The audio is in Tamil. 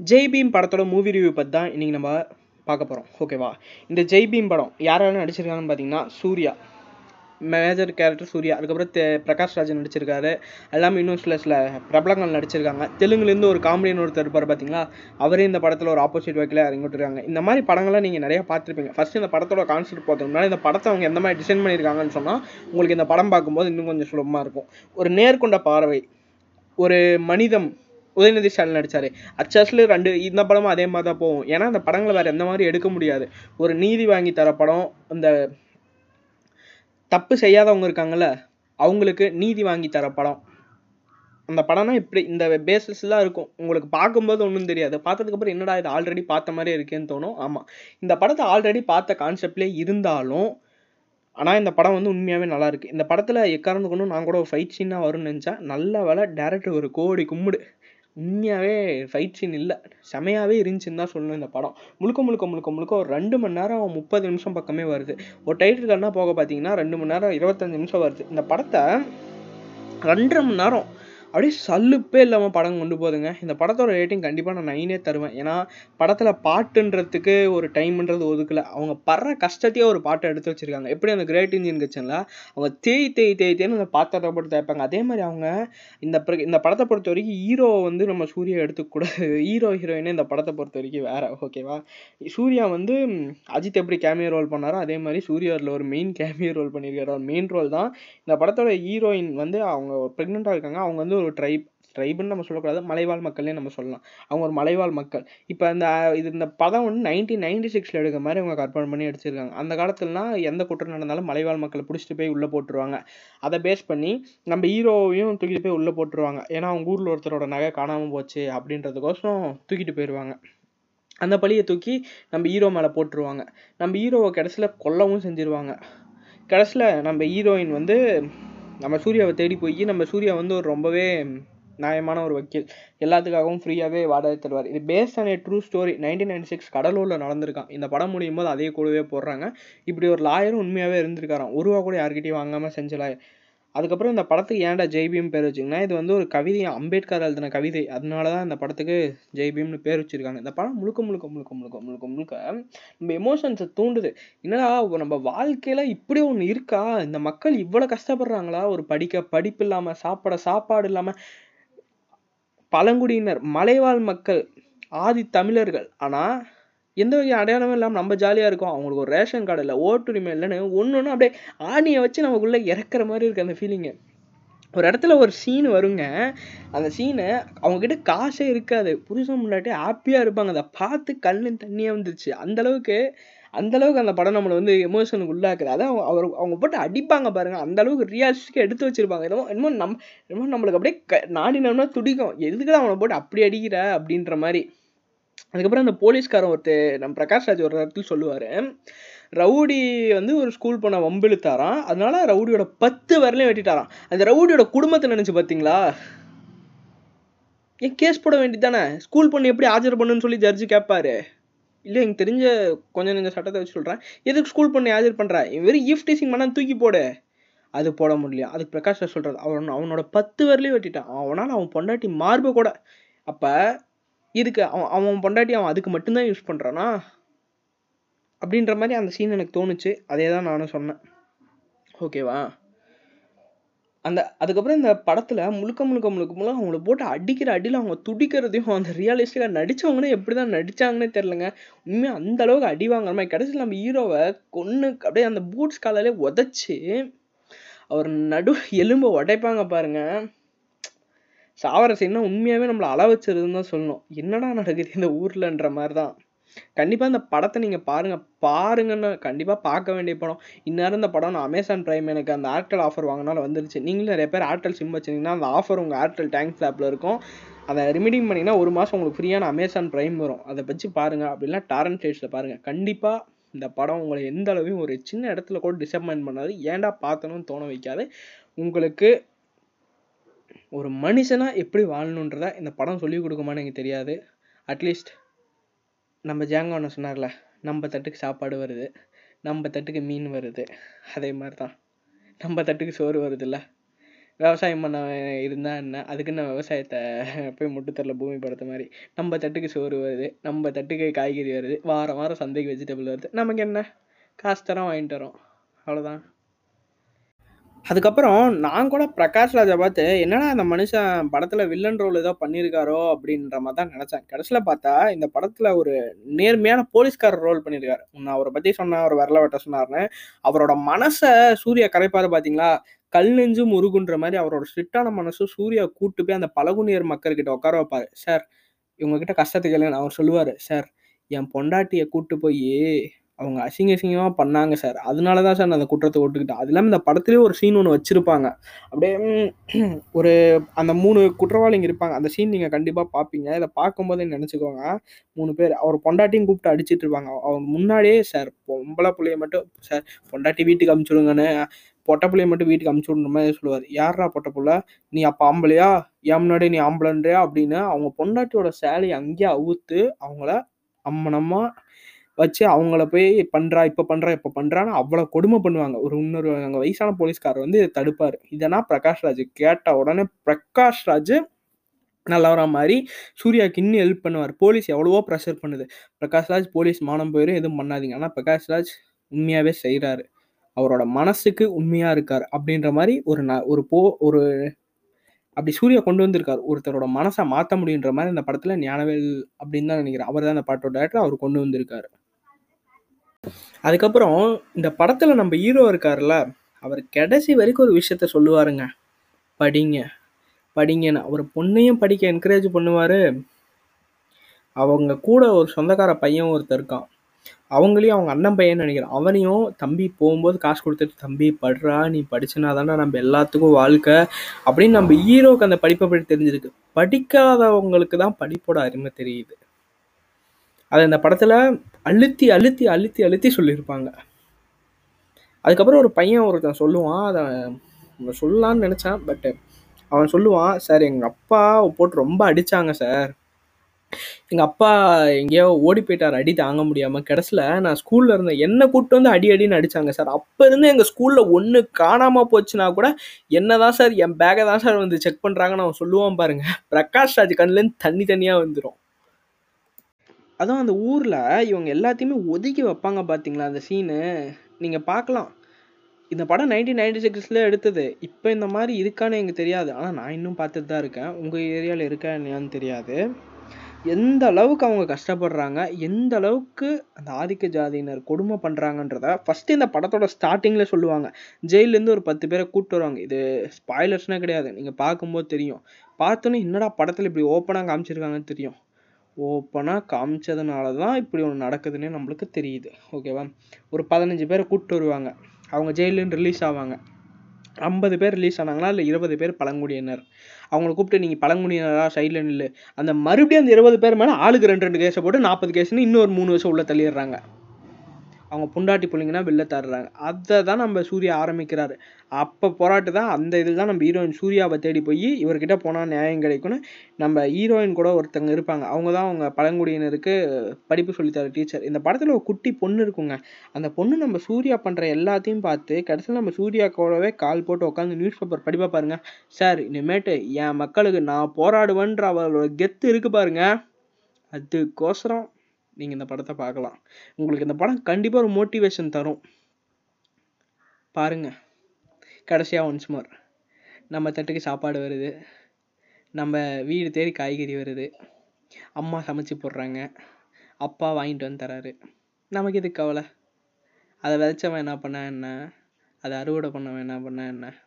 ஜெய் பீம் படத்தோட மூவி ரிவ்யூ பற்றி தான் இன்றைக்கி நம்ம பார்க்க போகிறோம் ஓகேவா இந்த ஜெய்பீம் படம் படம் யாரெல்லாம் நடிச்சிருக்காங்கன்னு பார்த்தீங்கன்னா சூர்யா. Major character Surya. அதுக்கப்புறம் தே பிரகாஷ் ராஜன் நடிச்சிருக்காரு. எல்லாமே இன்னும் சில சில பிரபலங்கள் நடிச்சிருக்காங்க. தெலுங்குலேருந்து ஒரு காமெடியன் ஒருத்தர் இருப்பார் பார்த்தீங்களா? அவரே இந்த படத்தில் ஒரு ஆப்போசிட் வைக்கில் இறங்கி விட்டுருக்காங்க இந்த மாதிரி படங்கள்லாம் நீங்கள் நிறையா பார்த்துருப்பீங்க. ஃபஸ்ட்டு இந்த படத்தோட கான்செப்ட் பார்த்தோம்னா இந்த படத்தை அவங்க எந்த மாதிரி டிசைன் பண்ணியிருக்காங்கன்னு சொன்னால் உங்களுக்கு இந்த படம் பார்க்கும்போது இன்னும் கொஞ்சம் சுலபமாக இருக்கும். ஒரு நேர்கொண்ட பார்வை ஒரு மனிதம் உதயநிதி ஸ்டாலின் நடிச்சாரு. அச்சாஸ்ல ரெண்டு இந்த படமும் அதே மாதிரி தான் போகும். ஏன்னா அந்த படங்களை வேற எந்த மாதிரி எடுக்க முடியாது. ஒரு நீதி வாங்கி தர படம் இந்த தப்பு செய்யாதவங்க இருக்காங்கல்ல அவங்களுக்கு நீதி வாங்கி தர படம். அந்த படம்னா இப்படி இந்த பேசிஸ்லாம் இருக்கும். உங்களுக்கு பார்க்கும்போது ஒன்றும் தெரியாது. பார்த்ததுக்கப்புறம் என்னடா இது ஆல்ரெடி பார்த்த மாதிரி இருக்கேன்னு தோணும். ஆமாம் இந்த படத்தை ஆல்ரெடி பார்த்த கான்செப்ட்லேயே இருந்தாலும் ஆனால் இந்த படம் வந்து உண்மையாகவே நல்லாயிருக்கு இந்த படத்தில் எக்காரணத்து கொண்டு நான் கூட ஒரு ஃபைட் சீனாக வரும்னு நினச்சா நல்ல வேலை டேரக்டர் ஒரு கோடி கும்பிடு உண்மையாகவே ஃபைட் சீன் இல்லை. செமையாகவே இருந்துச்சுன்னு தான் சொல்லணும் இந்த படம். முழுக்க முழுக்க முழுக்க முழுக்க ஒரு ரெண்டு மணி நேரம் முப்பது நிமிஷம் பக்கமே வருது. ஒரு டைட்டில் கண்ணா போக பார்த்தீங்கன்னா ரெண்டு மணி நேரம் இருபத்தஞ்சு நிமிஷம் வருது. இந்த படத்தை ரெண்டரை மணி நேரம் அப்படியே சல்லுப்பே இல்லாமல் படம் கொண்டு போகுதுங்க. இந்த படத்தோட ரேட்டிங் கண்டிப்பாக நான் நைனே தருவேன். ஏன்னா படத்தில் பாட்டுன்றதுக்கு ஒரு டைம்ன்றது ஒதுக்கலை. அவங்க படுற கஷ்டத்தையே ஒரு பாட்டை எடுத்து வச்சிருக்காங்க. எப்படி அந்த கிரேட் இந்தியன் கிச்சனில் அவங்க தேய் தேய் தேய் தேய்னு அந்த பாத்திரத்தை போட்டு தேய்ப்பாங்க. அதே மாதிரி அவங்க இந்த இந்த படத்தை பொறுத்த வரைக்கும் ஹீரோ வந்து நம்ம சூர்யா எடுத்துக்கூடாது ஹீரோ ஹீரோயினே இந்த படத்தை பொறுத்த வரைக்கும் வேறு ஓகேவா சூர்யா வந்து அஜித் எப்படி கேமியோ ரோல் பண்ணாரோ அதே மாதிரி சூர்யாவில் ஒரு மெயின் கேமியோ ரோல் பண்ணியிருக்காரு. மெயின் ரோல் தான். இந்த படத்தோட ஹீரோயின் வந்து அவங்க ப்ரெக்னெண்ட்டாக இருக்காங்க. அவங்க வந்து ஒரு ட்ரைப் ட்ரைபுன்னு நம்ம சொல்லக்கூடாது மலைவாழ் மக்கள்னே நம்ம சொல்லலாம். அவங்க ஒரு மலைவாழ் மக்கள். இப்போ இந்த இது இந்த படம் வந்து நைன்டீன் நைன்டி சிக்ஸில் எடுக்கிற மாதிரி அவங்க கற்பனை பண்ணி அடிச்சிருக்காங்க அந்த காலத்துலலாம் எந்த குற்றம் நடந்தாலும் மலைவாழ் மக்களை பிடிச்சிட்டு போய் உள்ளே போட்டுருவாங்க. அதை பேஸ் பண்ணி நம்ம ஹீரோவையும் தூக்கிட்டு போய் உள்ளே போட்டுருவாங்க. ஏன்னா அவங்க ஊரில் ஒருத்தரோட நகை காணாமல் போச்சு அப்படின்றதுக்கோசரம் தூக்கிட்டு போயிடுவாங்க அந்த பழியை தூக்கி நம்ம ஹீரோ மேலே போட்டுருவாங்க. நம்ம ஹீரோவை கடைசியில் கொல்லவும் செஞ்சிருவாங்க. கடைசியில் நம்ம ஹீரோயின் வந்து நம்ம சூர்யாவை தேடி போய் நம்ம சூர்யா வந்து ஒரு ரொம்பவே நியாயமான ஒரு வக்கீல். எல்லாத்துக்காகவும் ஃப்ரீயாகவே வாடகை தருவார். இது based on a true story nineteen ninety six கடலூரில் நடந்திருக்கான். இந்த படம் முடியும் போது அதே கூடவே போடுறாங்க. இப்படி ஒரு லாயரும் உண்மையாகவே இருந்திருக்காராம். ஒரு ரூபா கூட யார்கிட்டையும் வாங்காமல் செஞ்ச லாயர் அதுக்கப்புறம் இந்த படத்துக்கு ஏன்டா ஜெய்பீம் பேர் வச்சிங்கன்னா இது வந்து ஒரு கவிதை அம்பேத்கர் எழுதின கவிதை. அதனால தான் இந்த படத்துக்கு ஜெய்பீம்னு பேர் வச்சிருக்காங்க. இந்த படம் முழுக்க முழுக்க முழுக்க முழுக்க முழுக்க முழுக்க நம்ம எமோஷன்ஸை தூண்டுது. என்னடா நம்ம வாழ்க்கையில் இப்படி ஒன்று இருக்கா? இந்த மக்கள் இவ்வளோ கஷ்டப்படுறாங்களா? ஒரு படிக்க படிப்பு இல்லாமல் சாப்பிட சாப்பாடு இல்லாமல் பழங்குடியினர் மலைவாழ் மக்கள் ஆதி தமிழர்கள். ஆனால் எந்த வகை அடையாளமும் இல்லாமல் நம்ம ஜாலியாக இருக்கோம். அவங்களுக்கு ஒரு ரேஷன் கார்டு இல்லை ஓட்டுரிமை இல்லைன்னு ஒன்று ஒன்று அப்படியே ஆணியை வச்சு நமக்குள்ளே இறக்குற மாதிரி இருக்குது அந்த ஃபீலிங்கு ஒரு இடத்துல ஒரு சீன் வருங்க. அந்த சீனை அவங்கக்கிட்ட காசே இருக்காது. புருஷன் முன்னாடி ஹாப்பியாக இருப்பாங்க. அதை பார்த்து கண்ணு தண்ணியாக வந்துருச்சு. அந்தளவுக்கு அந்தளவுக்கு அந்த படம் நம்மளை வந்து எமோஷனுக்கு உள்ளாக்குது. அதான் அவர் அவங்க போட்டு அடிப்பாங்க பாருங்கள் அந்த அளவுக்கு ரியாலிஸ்டிக்காக எடுத்து வச்சிருப்பாங்க. என்னமோ என்னமோ நம் என்னமோ நம்மளுக்கு அப்படியே க நாடினோம்னா துடிக்கும். எதுக்குடா அவனை போட்டு அப்படி அடிக்கிற அப்படின்ற மாதிரி. அதுக்கப்புறம் அந்த போலீஸ்காரன் ஒருத்தர் நம்ம பிரகாஷ் ராஜ் ஒரு இடத்துல சொல்லுவார். ரவுடி வந்து ஒரு ஸ்கூல் பொண்ணை வம்பிழுத்தாராம். அதனால ரவுடியோட பத்து வரலையும் வெட்டிட்டாராம். அந்த ரவுடியோட குடும்பத்தை நினச்சி பார்த்தீங்களா ஏன் கேஸ் போட வேண்டியதானே ஸ்கூல் பொண்ணு எப்படி ஆஜர் பண்ணுன்னு சொல்லி ஜட்ஜு கேட்பாரு இல்லை எனக்கு தெரிஞ்ச கொஞ்சம் கொஞ்சம் சட்டத்தை வச்சு சொல்கிறேன் எதுக்கு ஸ்கூல் பொண்ணை ஆஜர் பண்ணுற வெறும் ஈஃப் டீசிங் பண்ணால் தூக்கி போடு. அது போட முடியல அதுக்கு பிரகாஷ் சொல்கிறது அவன் அவனோட பத்து வரலையும் வெட்டிட்டான். அவனால் அவன் பொண்டாட்டி மார்பு கூட. அப்போ இதுக்கு அவன் அவன் பொண்டாட்டி அவன் அதுக்கு மட்டும்தான் யூஸ் பண்ணுறானா அப்படின்ற மாதிரி அந்த சீன் எனக்கு தோணுச்சு. அதே தான் நானும் சொன்னேன். ஓகேவா அந்த அதுக்கப்புறம் இந்த படத்தில் முழுக்க முழுக்க முழுக்க முழுக்க அவங்கள போட்டு அடிக்கிற அடியில் அவங்க துடிக்கிறதையும் அந்த ரியலிஸ்டிக்காக நடித்தவங்கன்னு எப்படி தான் நடித்தாங்கன்னே தெரிலங்க உண்மையாக அந்த அளவுக்கு அடி வாங்குற மாதிரி கடைசியில் நம்ம ஹீரோவை கொன்று அப்படியே அந்த பூட்ஸ் காலாலே உதச்சி அவர் நடு எலும்பை உடைப்பாங்க பாருங்கள் சாவர உண்மையாகவே நம்மளை அள வச்சிருதுன்னு தான் சொல்லணும். என்னடா நடக்குது இந்த ஊர்லன்ற மாதிரி தான் கண்டிப்பாக இந்த படத்தை நீங்கள் பாருங்கள் பாருங்கன்னு கண்டிப்பாக பார்க்க வேண்டிய படம். இந்நேரம் இந்த படம் நான் அமேசான் ப்ரைம் எனக்கு அந்த ஏர்டெல் ஆஃபர் வாங்கினாலும் வந்துருச்சு. நீங்களும் நிறைய பேர் ஏர்டெல் சிம் வச்சுருந்தீங்கன்னா அந்த ஆஃபர் உங்கள் ஏர்டெல் டேங்க்ஸ் ஆப்பில் இருக்கும். அதை ரிமீடிங் பண்ணிங்கன்னா ஒரு மாதம் உங்களுக்கு ஃப்ரீயான அமேசான் ப்ரைம் வரும். அதை வச்சு பாருங்கள் அப்படின்னா டாரன் ஸ்டேட்ஸில் பாருங்கள் கண்டிப்பாக இந்த படம் உங்களை எந்த அளவையும் ஒரு சின்ன இடத்துல கூட டிசப்பாயின்ட் பண்ணாது. ஏன்டா பார்த்தணும்னு தோண வைக்காது. உங்களுக்கு ஒரு மனுஷனாக எப்படி வாழணுன்றத இந்த படம் சொல்லிக் கொடுக்குமான்னு எனக்கு தெரியாது. அட்லீஸ்ட் நம்ம ஜாங்கோன்னு சொன்னார்ல நம்ம தட்டுக்கு சாப்பாடு வருது நம்ம தட்டுக்கு மீன் வருது அதே மாதிரி தான் நம்ம தட்டுக்கு சோறு வருதுல்ல. விவசாயம் பண்ண இருந்தா என்ன? அதுக்குன்னு விவசாயத்தை போய் முட்டுத்தரல பூமி படத்த மாதிரி? நம்ம தட்டுக்கு சோறு வருது நம்ம தட்டுக்கு காய்கறி வருது வாரம் வாரம் சந்தைக்கு வெஜிடபிள் வருது நமக்கு என்ன? காசு தரோம் வாங்கிட்டு வரோம் அவ்வளோதான் அதுக்கப்புறம் நான் கூட பிரகாஷ் ராஜை பார்த்து என்னடா அந்த மனுஷன் படத்தில் வில்லன் ரோல் ஏதோ பண்ணியிருக்காரோ? அப்படின்ற மாதிரி தான் நினச்சேன். கடைசியில் பார்த்தா இந்த படத்தில் ஒரு நேர்மையான போலீஸ்காரர் ரோல் பண்ணியிருக்காரு. நான் அவரை பற்றி சொன்னேன் அவர் வரல வெட்ட சொன்னார்னு அவரோட மனசை சூர்யா கரைப்பாரு பார்த்தீங்களா கல் நெஞ்சு முருகுன்ற மாதிரி அவரோட ஸ்ட்ரிக்டான மனசு சூர்யா கூட்டு போய் அந்த பழகுனியர் மக்கள்கிட்ட உட்கார வைப்பார். சார் இவங்ககிட்ட கஷ்டத்துக்கு இல்லைன்னு அவர் சொல்லுவார். சார் என் பொண்டாட்டியை கூட்டு போய் அவங்க அசிங்க அசிங்கமாக பண்ணாங்க சார் அதனால தான் சார் நான் அந்த குற்றத்தை ஒட்டுக்கிட்டேன். அது இல்லாமல் இந்த படத்துலேயே ஒரு சீன் ஒன்று வச்சுருப்பாங்க. அப்படியே ஒரு அந்த மூணு குற்றவாளிங்க இருப்பாங்க. அந்த சீன் நீங்கள் கண்டிப்பாக பார்ப்பீங்க இதை பார்க்கும்போது நினச்சிக்கோங்க. மூணு பேர் அவர் பொண்டாட்டியும் கூப்பிட்டு அடிச்சிட்டு இருப்பாங்க. அவங்க முன்னாடியே சார் பொம்பளை பிள்ளைய மட்டும் சார் பொண்டாட்டி வீட்டுக்கு அமுச்சுடுங்கன்னு பொட்டை பிள்ளைய மட்டும் வீட்டுக்கு அமுச்சு விடுற மாதிரி சொல்லுவார். யாரா பொட்டை பிள்ளை? நீ அப்போ ஆம்பளையா? என் முன்னாடி நீ ஆம்பளன்றியா? அப்படின்னு அவங்க பொண்டாட்டியோட சேலையை அங்கேயே அவுத்து அவங்கள அம்மனம்மா வச்சு அவங்கள போய் பண்றா இப்போ பண்றா இப்போ பண்றான்னு அவ்வளோ கொடுமை பண்ணுவாங்க. ஒரு இன்னொரு அங்கே வயசான போலீஸ்காரர் வந்து இதை தடுப்பார். இதனா பிரகாஷ் ராஜ் கேட்ட உடனே பிரகாஷ் ராஜ் நல்லவரா மாதிரி சூர்யாவுக்கு இன்னும் ஹெல்ப் பண்ணுவார். போலீஸ் எவ்வளவோ ப்ரெஷர் பண்ணுது. பிரகாஷ் ராஜ் போலீஸ் மானம் போயிடும் எதுவும் பண்ணாதீங்க. ஆனால் பிரகாஷ் ராஜ் உண்மையாகவே செய்கிறாரு அவரோட மனசுக்கு உண்மையாக இருக்கார் அப்படின்ற மாதிரி ஒரு ந ஒரு போ ஒரு அப்படி சூர்யா கொண்டு வந்திருக்கார். ஒருத்தரோட மனசை மாற்ற முடியுன்ற மாதிரி இந்த படத்தில் ஞானவேல் அப்படின்னு தான் நினைக்கிறேன். அவர் தான் அந்த பாட்டோட டேரக்டர் அவர் கொண்டு வந்திருக்காரு. அதுக்கப்புறம் இந்த படத்தில் நம்ம ஹீரோ இருக்கார்ல அவர் கடைசி வரைக்கும் ஒரு விஷயத்த சொல்லுவாருங்க. படிங்க படிங்கன்னு. அவர் பொண்ணையும் படிக்க என்கரேஜ் பண்ணுவார். அவங்க கூட ஒரு சொந்தக்கார பையன் ஒருத்தர் இருக்கான். அவங்களையும் அவங்க அண்ணன் பையன் நினைக்கிறேன். அவனையும் தம்பி போகும்போது காசு கொடுத்துட்டு தம்பி படுறா நீ படிச்சுனா தானே நம்ம எல்லாத்துக்கும் வாழ்க்கை. அப்படின்னு நம்ம ஹீரோக்கு அந்த படிப்பை பற்றி தெரிஞ்சிருக்கு. படிக்காதவங்களுக்கு தான் படிப்போட அருமை தெரியுது. அதை அந்த படத்தில் அழுத்தி அழுத்தி அழுத்தி அழுத்தி சொல்லியிருப்பாங்க. அதுக்கப்புறம் ஒரு பையன் ஒருத்தன் சொல்லுவான் அதை அவன் சொல்லலான்னு நினச்சான் பட்டு அவன் சொல்லுவான் சார் எங்கள் அப்பா போட்டு ரொம்ப அடித்தாங்க சார். எங்கள் அப்பா எங்கேயோ ஓடி போயிட்டார் அடி தாங்க முடியாமல் கடைசியில் நான் ஸ்கூலில் இருந்தேன் என்னை கூப்பிட்டு வந்து அடி அடின்னு அடித்தாங்க சார். அப்போ இருந்து எங்கள் ஸ்கூலில் ஒன்று காணாமல் போச்சுன்னா கூட என்ன தான் சார் என் பேக்கை தான் சார் வந்து செக் பண்ணுறாங்கன்னு அவன் சொல்லுவான் பாருங்கள் பிரகாஷ் ராஜ் கண்ணுலேருந்து தண்ணி தனியாக வந்துடும் அதுவும் அந்த ஊரில் இவங்க எல்லாத்தையுமே ஒதுக்கி வைப்பாங்க பார்த்தீங்களா அந்த சீனு நீங்கள் பார்க்கலாம். இந்த படம் நைன்டீன் நைன்டி சிக்ஸில் எடுத்தது. இப்போ இந்த மாதிரி இருக்கான்னு எனக்கு தெரியாது. ஆனால் நான் இன்னும் பார்த்துட்டு தான் இருக்கேன். உங்கள் ஏரியாவில் இருக்கா என்னன்னு தெரியாது. எந்த அளவுக்கு அவங்க கஷ்டப்படுறாங்க எந்த அளவுக்கு அந்த ஆதிக்க ஜாதியினர் கொடுமை பண்ணுறாங்கன்றத ஃபஸ்ட்டு இந்த படத்தோட ஸ்டார்டிங்கில் சொல்லுவாங்க. ஜெயிலேருந்து ஒரு பத்து பேரை கூப்பிட்டு வருவாங்க. இது ஸ்பாய்லர்ஸ்னால் கிடையாது. நீங்கள் பார்க்கும்போது தெரியும். பார்த்தோன்னே என்னடா படத்தில் இப்படி ஓப்பனாக காமிச்சிருக்காங்கன்னு தெரியும். ஓப்பனாக காமிச்சதுனால தான் இப்படி ஒன்று நடக்குதுன்னே நம்மளுக்கு தெரியுது. ஓகேவா ஒரு பதினஞ்சு பேரை கூப்பிட்டு வருவாங்க. அவங்க ஜெயிலேருந்து ரிலீஸ் ஆவாங்க. ஐம்பது பேர் ரிலீஸ் ஆனாங்களா? இல்லை இருபது பேர் பழங்குடியினர். அவங்கள கூப்பிட்டு நீங்கள் பழங்குடியினராக சைடில் நில்லு. அந்த மறுபடியும் அந்த இருபது பேர் மேலே ஆளுக்கு ரெண்டு ரெண்டு கேஸை போட்டு நாற்பது கேஸ்னு இன்னொரு மூணு வருஷம் உள்ளே தள்ளிடுறாங்க. அவங்க புண்டாட்டி பிள்ளைங்கன்னா வெளில தர்றாங்க. அதை தான் நம்ம சூர்யா ஆரம்பிக்கிறாரு. அப்போ போராட்டு தான் அந்த இதில் தான் நம்ம ஹீரோயின் சூர்யாவை தேடி போய் இவர்கிட்ட போனால் நியாயம் கிடைக்கும்னு நம்ம ஹீரோயின் கூட ஒருத்தங்க இருப்பாங்க. அவங்க தான் அவங்க பழங்குடியினருக்கு படிப்பு சொல்லித்தர டீச்சர் இந்த படத்தில் ஒரு குட்டி பொண்ணு இருக்குங்க. அந்த பொண்ணு நம்ம சூர்யா பண்ணுற எல்லாத்தையும் பார்த்து கடைசியில் நம்ம சூர்யா கூடவே கால் போட்டு உட்காந்து நியூஸ் பேப்பர் படிப்பா பாருங்க. சார் இனிமேட்டு என் மக்களுக்கு நான் போராடுவேன்ற அவளோட கெத்து இருக்கு பாருங்க. அதுக்கோசரம் நீங்கள் இந்த படத்தை பார்க்கலாம். உங்களுக்கு இந்த படம் கண்டிப்பாக ஒரு மோட்டிவேஷன் தரும். பாருங்க. கடைசியாக ஒன்ஸ் மோர் நம்ம தட்டுக்கு சாப்பாடு வருது. நம்ம வீடு தேடி காய்கறி வருது. அம்மா சமைச்சு போடுறாங்க. அப்பா வாங்கிட்டு வந்து தராரு. நமக்கு எதுக்கு கவலை? அதை விதைச்சவன் என்ன பண்ணா என்ன? அதை அறுவடை பண்ணவன் என்ன பண்ணா என்ன?